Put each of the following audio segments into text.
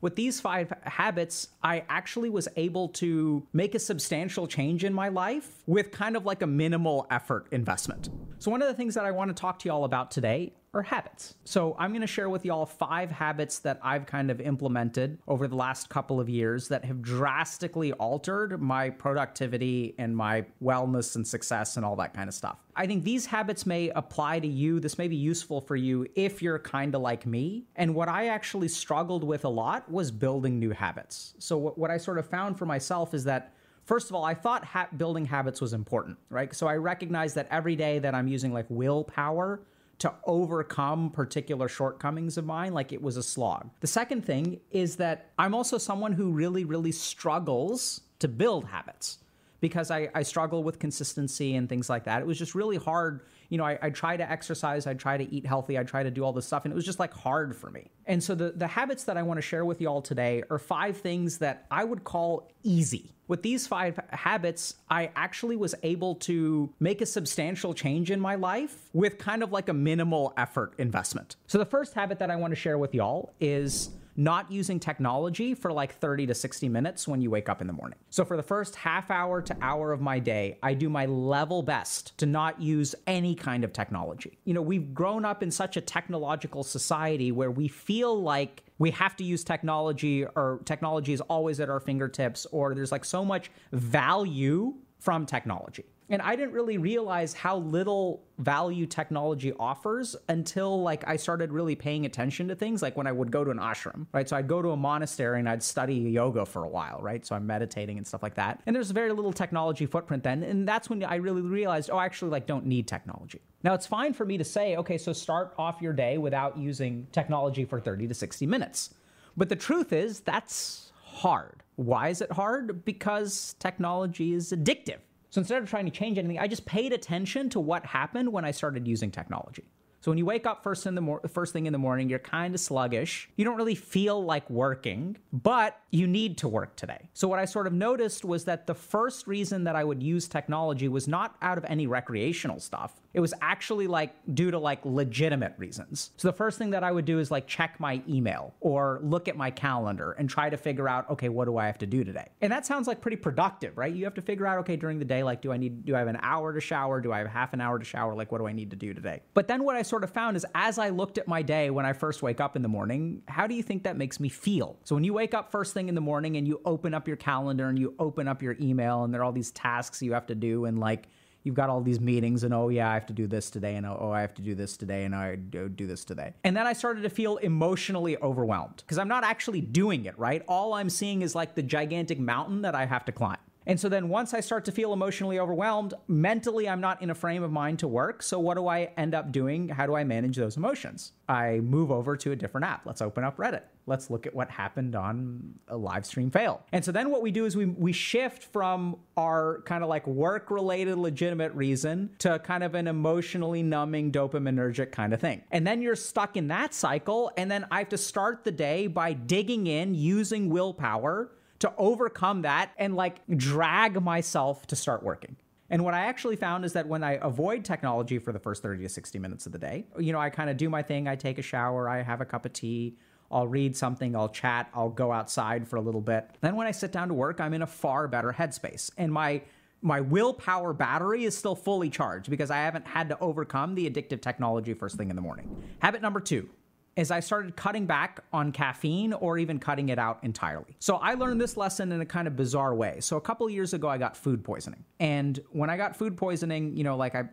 With these five habits, I actually was able to make a substantial change in my life with kind of like a minimal effort investment. So, one of the things that I want to talk to y'all about today are habits. So, I'm going to share with y'all five habits that I've kind of implemented over the last couple of years that have drastically altered my productivity and my wellness and success and all that kind of stuff. I think these habits may apply to you. This may be useful for you if you're kind of like me. And what I actually struggled with a lot was building new habits. So, what, what I sort of found for myself is that First of all, I thought ha- building habits was important, right? So I recognize that every day that I'm using like willpower to overcome particular shortcomings of mine, like it was a slog. The second thing is that I'm also someone who really, really struggles to build habits because I, I struggle with consistency and things like that. It was just really hard. You know, I, I try to exercise, I try to eat healthy, I try to do all this stuff, and it was just like hard for me. And so the, the habits that I want to share with you all today are five things that I would call easy. With these five habits, I actually was able to make a substantial change in my life with kind of like a minimal effort investment. So the first habit that I want to share with y'all is not using technology for like 30 to 60 minutes when you wake up in the morning. So, for the first half hour to hour of my day, I do my level best to not use any kind of technology. You know, we've grown up in such a technological society where we feel like we have to use technology or technology is always at our fingertips or there's like so much value from technology. And I didn't really realize how little value technology offers until like I started really paying attention to things like when I would go to an ashram, right? So I'd go to a monastery and I'd study yoga for a while, right? So I'm meditating and stuff like that. And there's very little technology footprint then. And that's when I really realized, oh, I actually like don't need technology. Now it's fine for me to say, okay, so start off your day without using technology for 30 to 60 minutes. But the truth is that's hard. Why is it hard? Because technology is addictive so instead of trying to change anything, I just paid attention to what happened when I started using technology. So when you wake up first in the mor- first thing in the morning, you're kind of sluggish. You don't really feel like working, but you need to work today. So what I sort of noticed was that the first reason that I would use technology was not out of any recreational stuff. It was actually like due to like legitimate reasons. So the first thing that I would do is like check my email or look at my calendar and try to figure out, okay, what do I have to do today? And that sounds like pretty productive, right? You have to figure out, okay, during the day, like, do I need, do I have an hour to shower? Do I have half an hour to shower? Like, what do I need to do today? But then what I sort of found is as I looked at my day when I first wake up in the morning, how do you think that makes me feel? So when you wake up first thing in the morning and you open up your calendar and you open up your email and there are all these tasks you have to do and like, you've got all these meetings and oh yeah i have to do this today and oh i have to do this today and i do this today. And then i started to feel emotionally overwhelmed because i'm not actually doing it right? All i'm seeing is like the gigantic mountain that i have to climb and so then once I start to feel emotionally overwhelmed, mentally I'm not in a frame of mind to work. So what do I end up doing? How do I manage those emotions? I move over to a different app. Let's open up Reddit. Let's look at what happened on a live stream fail. And so then what we do is we we shift from our kind of like work related legitimate reason to kind of an emotionally numbing dopaminergic kind of thing. And then you're stuck in that cycle and then I have to start the day by digging in using willpower to overcome that and like drag myself to start working. And what I actually found is that when I avoid technology for the first 30 to 60 minutes of the day, you know, I kind of do my thing, I take a shower, I have a cup of tea, I'll read something, I'll chat, I'll go outside for a little bit. Then when I sit down to work, I'm in a far better headspace. And my my willpower battery is still fully charged because I haven't had to overcome the addictive technology first thing in the morning. Habit number 2, is I started cutting back on caffeine or even cutting it out entirely. So I learned this lesson in a kind of bizarre way. So a couple years ago, I got food poisoning. And when I got food poisoning, you know, like I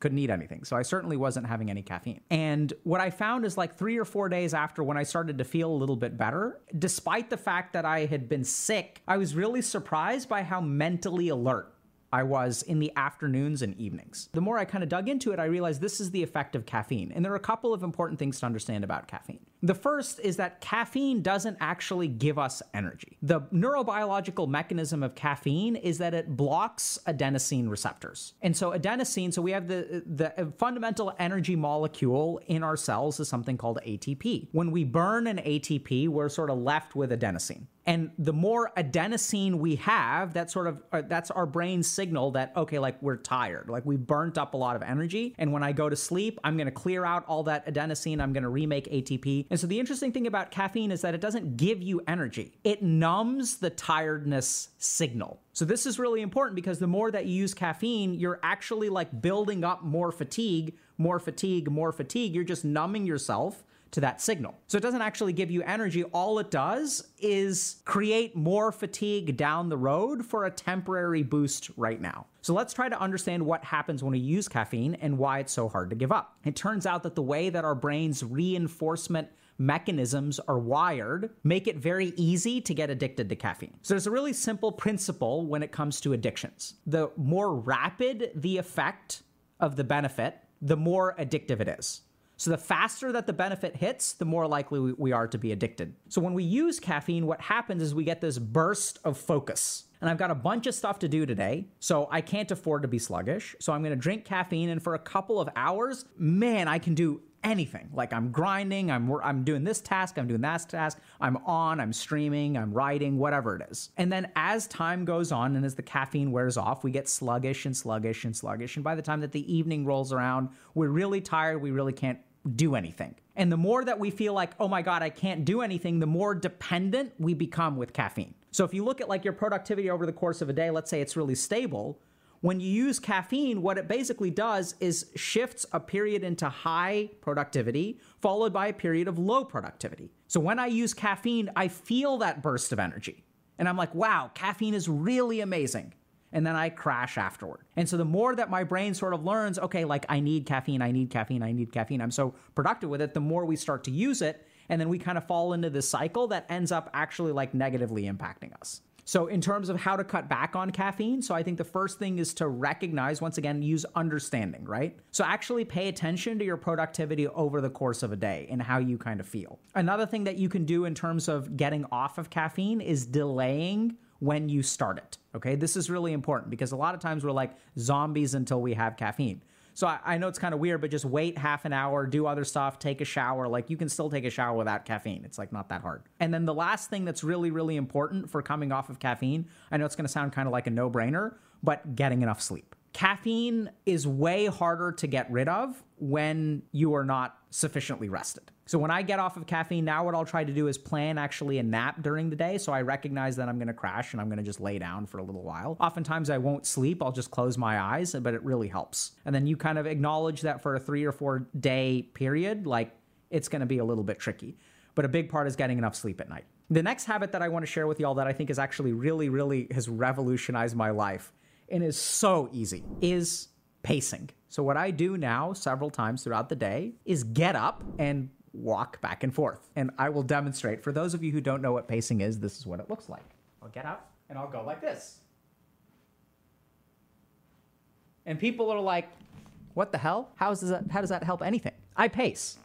couldn't eat anything. So I certainly wasn't having any caffeine. And what I found is like three or four days after when I started to feel a little bit better, despite the fact that I had been sick, I was really surprised by how mentally alert I was in the afternoons and evenings. The more I kind of dug into it, I realized this is the effect of caffeine. And there are a couple of important things to understand about caffeine. The first is that caffeine doesn't actually give us energy. The neurobiological mechanism of caffeine is that it blocks adenosine receptors. And so adenosine, so we have the the uh, fundamental energy molecule in our cells is something called ATP. When we burn an ATP, we're sort of left with adenosine. And the more adenosine we have, that sort of uh, that's our brain signal that okay, like we're tired, like we burnt up a lot of energy, and when I go to sleep, I'm going to clear out all that adenosine, I'm going to remake ATP, And so the interesting thing about caffeine is that it doesn't give you energy, it numbs the tiredness signal. So this is really important because the more that you use caffeine, you're actually like building up more fatigue, more fatigue, more fatigue. You're just numbing yourself to that signal. So it doesn't actually give you energy. All it does is create more fatigue down the road for a temporary boost right now. So let's try to understand what happens when we use caffeine and why it's so hard to give up. It turns out that the way that our brain's reinforcement mechanisms are wired make it very easy to get addicted to caffeine. So there's a really simple principle when it comes to addictions. The more rapid the effect of the benefit, the more addictive it is. So the faster that the benefit hits, the more likely we are to be addicted. So when we use caffeine, what happens is we get this burst of focus. And I've got a bunch of stuff to do today, so I can't afford to be sluggish. So I'm gonna drink caffeine, and for a couple of hours, man, I can do anything. Like I'm grinding, I'm I'm doing this task, I'm doing that task, I'm on, I'm streaming, I'm writing, whatever it is. And then as time goes on and as the caffeine wears off, we get sluggish and sluggish and sluggish. And by the time that the evening rolls around, we're really tired, we really can't do anything. And the more that we feel like, oh my God, I can't do anything, the more dependent we become with caffeine. So if you look at like your productivity over the course of a day, let's say it's really stable. When you use caffeine, what it basically does is shifts a period into high productivity, followed by a period of low productivity. So when I use caffeine, I feel that burst of energy. And I'm like, wow, caffeine is really amazing and then I crash afterward. And so the more that my brain sort of learns, okay, like I need caffeine, I need caffeine, I need caffeine, I'm so productive with it, the more we start to use it. And then we kind of fall into this cycle that ends up actually like negatively impacting us. So, in terms of how to cut back on caffeine, so I think the first thing is to recognize, once again, use understanding, right? So, actually pay attention to your productivity over the course of a day and how you kind of feel. Another thing that you can do in terms of getting off of caffeine is delaying when you start it. Okay, this is really important because a lot of times we're like zombies until we have caffeine. So I, I know it's kind of weird, but just wait half an hour, do other stuff, take a shower. Like you can still take a shower without caffeine. It's like not that hard. And then the last thing that's really, really important for coming off of caffeine, I know it's going to sound kind of like a no brainer, but getting enough sleep. Caffeine is way harder to get rid of when you are not sufficiently rested. So when I get off of caffeine now, what I'll try to do is plan actually a nap during the day. So I recognize that I'm going to crash and I'm going to just lay down for a little while. Oftentimes I won't sleep. I'll just close my eyes, but it really helps. And then you kind of acknowledge that for a three or four day period, like it's going to be a little bit tricky. But a big part is getting enough sleep at night. The next habit that I want to share with y'all that I think is actually really, really has revolutionized my life and is so easy is pacing. So, what I do now several times throughout the day is get up and walk back and forth. And I will demonstrate. For those of you who don't know what pacing is, this is what it looks like. I'll get up and I'll go like this. And people are like, what the hell? How does that, how does that help anything? I pace.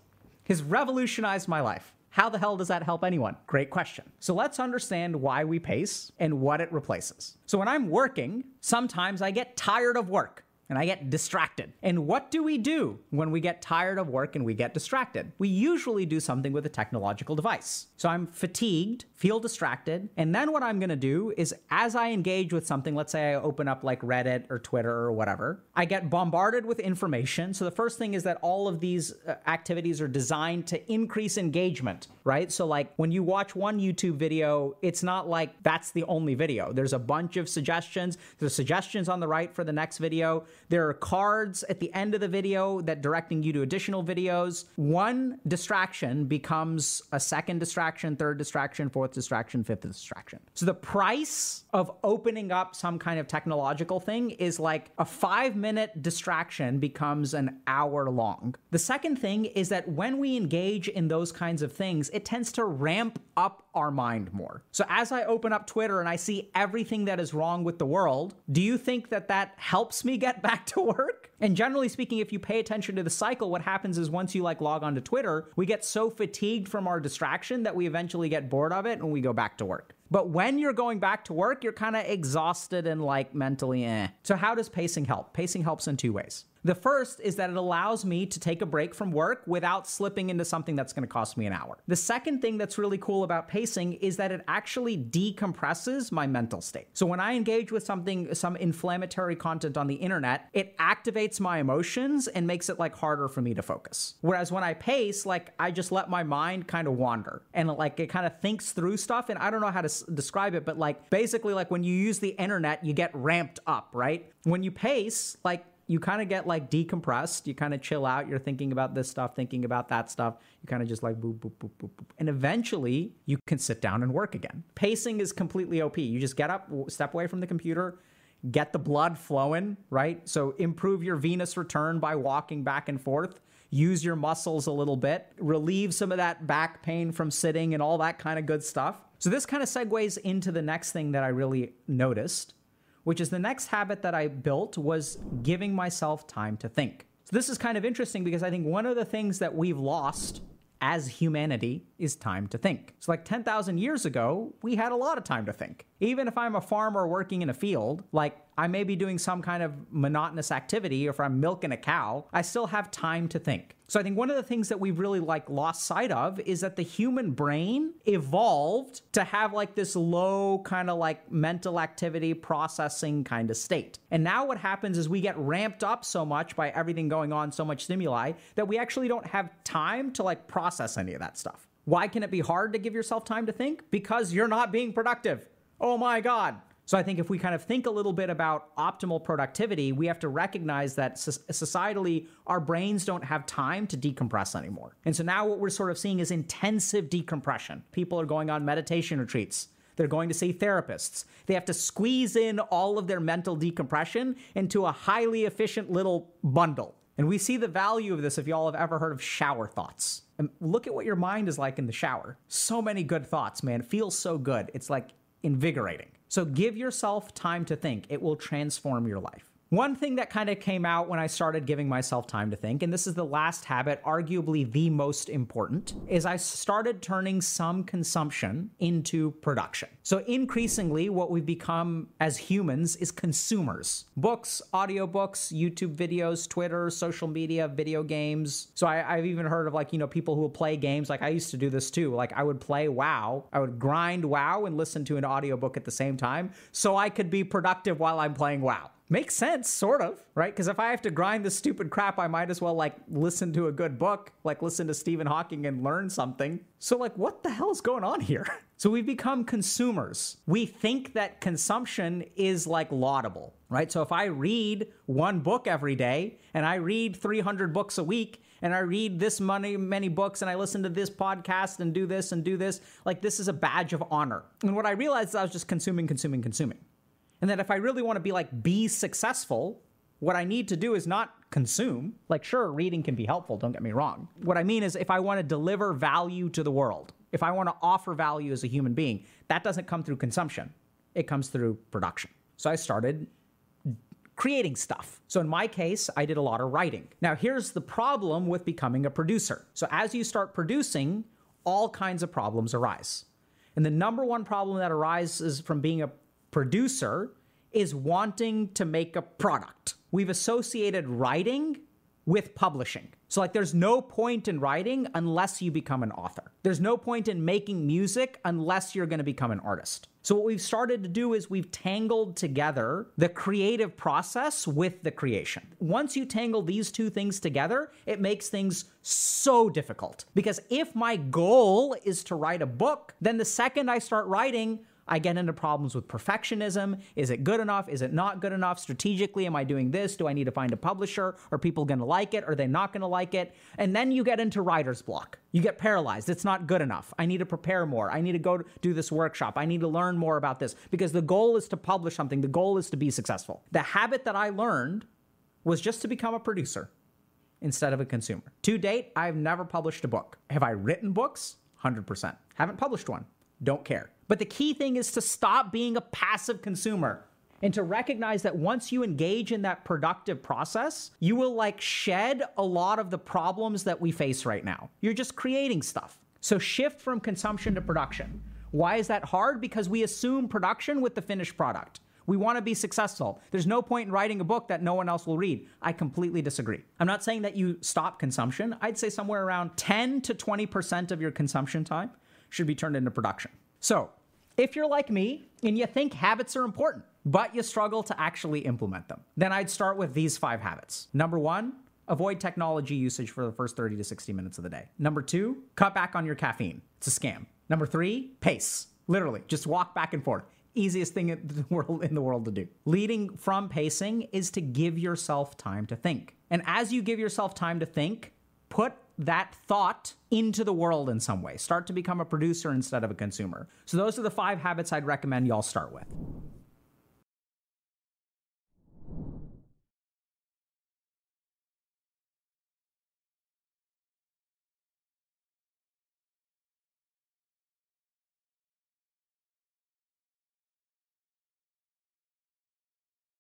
Has revolutionized my life. How the hell does that help anyone? Great question. So let's understand why we pace and what it replaces. So when I'm working, sometimes I get tired of work and I get distracted. And what do we do when we get tired of work and we get distracted? We usually do something with a technological device. So I'm fatigued, feel distracted, and then what I'm gonna do is as I engage with something, let's say I open up like Reddit or Twitter or whatever, I get bombarded with information. So the first thing is that all of these uh, activities are designed to increase engagement, right? So like when you watch one YouTube video, it's not like that's the only video. There's a bunch of suggestions. There's suggestions on the right for the next video. There are cards at the end of the video that directing you to additional videos. One distraction becomes a second distraction, third distraction, fourth distraction, fifth distraction. So the price of opening up some kind of technological thing is like a five minute distraction becomes an hour long. The second thing is that when we engage in those kinds of things, it tends to ramp up our mind more. So as I open up Twitter and I see everything that is wrong with the world, do you think that that helps me get back to work? And generally speaking, if you pay attention to the cycle, what happens is once you like log on to Twitter, we get so fatigued from our distraction that we eventually get bored of it and we go back to work. But when you're going back to work, you're kind of exhausted and like mentally eh. So, how does pacing help? Pacing helps in two ways. The first is that it allows me to take a break from work without slipping into something that's going to cost me an hour. The second thing that's really cool about pacing is that it actually decompresses my mental state. So when I engage with something, some inflammatory content on the internet, it activates my emotions and makes it like harder for me to focus. Whereas when I pace, like I just let my mind kind of wander and like it kind of thinks through stuff. And I don't know how to s- describe it, but like basically, like when you use the internet, you get ramped up, right? When you pace, like you kind of get like decompressed. You kind of chill out. You're thinking about this stuff, thinking about that stuff. You kind of just like boop, boop, boop, boop, boop. And eventually you can sit down and work again. Pacing is completely OP. You just get up, step away from the computer, get the blood flowing, right? So improve your venous return by walking back and forth. Use your muscles a little bit, relieve some of that back pain from sitting and all that kind of good stuff. So, this kind of segues into the next thing that I really noticed, which is the next habit that I built was giving myself time to think. So this is kind of interesting because I think one of the things that we've lost as humanity is time to think. So like 10,000 years ago, we had a lot of time to think. Even if I'm a farmer working in a field, like I may be doing some kind of monotonous activity or if I'm milking a cow, I still have time to think. So I think one of the things that we've really like lost sight of is that the human brain evolved to have like this low kind of like mental activity processing kind of state. And now what happens is we get ramped up so much by everything going on, so much stimuli that we actually don't have time to like process any of that stuff. Why can it be hard to give yourself time to think? Because you're not being productive. Oh my God. So I think if we kind of think a little bit about optimal productivity, we have to recognize that societally our brains don't have time to decompress anymore. And so now what we're sort of seeing is intensive decompression. People are going on meditation retreats. They're going to see therapists. They have to squeeze in all of their mental decompression into a highly efficient little bundle. And we see the value of this if y'all have ever heard of shower thoughts. And look at what your mind is like in the shower. So many good thoughts, man. It feels so good. It's like invigorating. So give yourself time to think, it will transform your life. One thing that kind of came out when I started giving myself time to think, and this is the last habit, arguably the most important, is I started turning some consumption into production. So increasingly, what we've become as humans is consumers books, audiobooks, YouTube videos, Twitter, social media, video games. So I, have even heard of like, you know, people who will play games. Like I used to do this too. Like I would play WoW, I would grind WoW and listen to an audiobook at the same time so I could be productive while I'm playing WoW makes sense sort of right? Because if i have to grind this stupid crap i might as well like listen to a good book like listen to stephen hawking and learn something. So like what the hell is going on here? So we've become consumers. We think that consumption is like laudable right? So if i read one book every day and i read 300 books a week and I read this many many books and I listen to this podcast and do this and do this like this is a badge of honor. And what I realized is I was just consuming consuming consuming. And that if I really want to be like be successful, what I need to do is not consume. Like, sure, reading can be helpful, don't get me wrong. What I mean is, if I want to deliver value to the world, if I want to offer value as a human being, that doesn't come through consumption, it comes through production. So I started creating stuff. So in my case, I did a lot of writing. Now, here's the problem with becoming a producer. So as you start producing, all kinds of problems arise. And the number one problem that arises from being a producer is wanting to make a product. We've associated writing with publishing. So, like, there's no point in writing unless you become an author. There's no point in making music unless you're gonna become an artist. So, what we've started to do is we've tangled together the creative process with the creation. Once you tangle these two things together, it makes things so difficult. Because if my goal is to write a book, then the second I start writing, I get into problems with perfectionism. Is it good enough? Is it not good enough? Strategically, am I doing this? Do I need to find a publisher? Are people going to like it? Are they not going to like it? And then you get into writer's block. You get paralyzed. It's not good enough. I need to prepare more. I need to go do this workshop. I need to learn more about this because the goal is to publish something. The goal is to be successful. The habit that I learned was just to become a producer instead of a consumer. To date, I've never published a book. Have I written books? 100%. Haven't published one. Don't care. But the key thing is to stop being a passive consumer and to recognize that once you engage in that productive process, you will like shed a lot of the problems that we face right now. You're just creating stuff. So shift from consumption to production. Why is that hard? Because we assume production with the finished product. We want to be successful. There's no point in writing a book that no one else will read. I completely disagree. I'm not saying that you stop consumption. I'd say somewhere around 10 to 20% of your consumption time should be turned into production. So, if you're like me and you think habits are important, but you struggle to actually implement them, then I'd start with these five habits. Number one, avoid technology usage for the first 30 to 60 minutes of the day. Number two, cut back on your caffeine. It's a scam. Number three, pace. Literally, just walk back and forth. Easiest thing in the world in the world to do. Leading from pacing is to give yourself time to think. And as you give yourself time to think, put that thought into the world in some way. Start to become a producer instead of a consumer. So, those are the five habits I'd recommend y'all start with.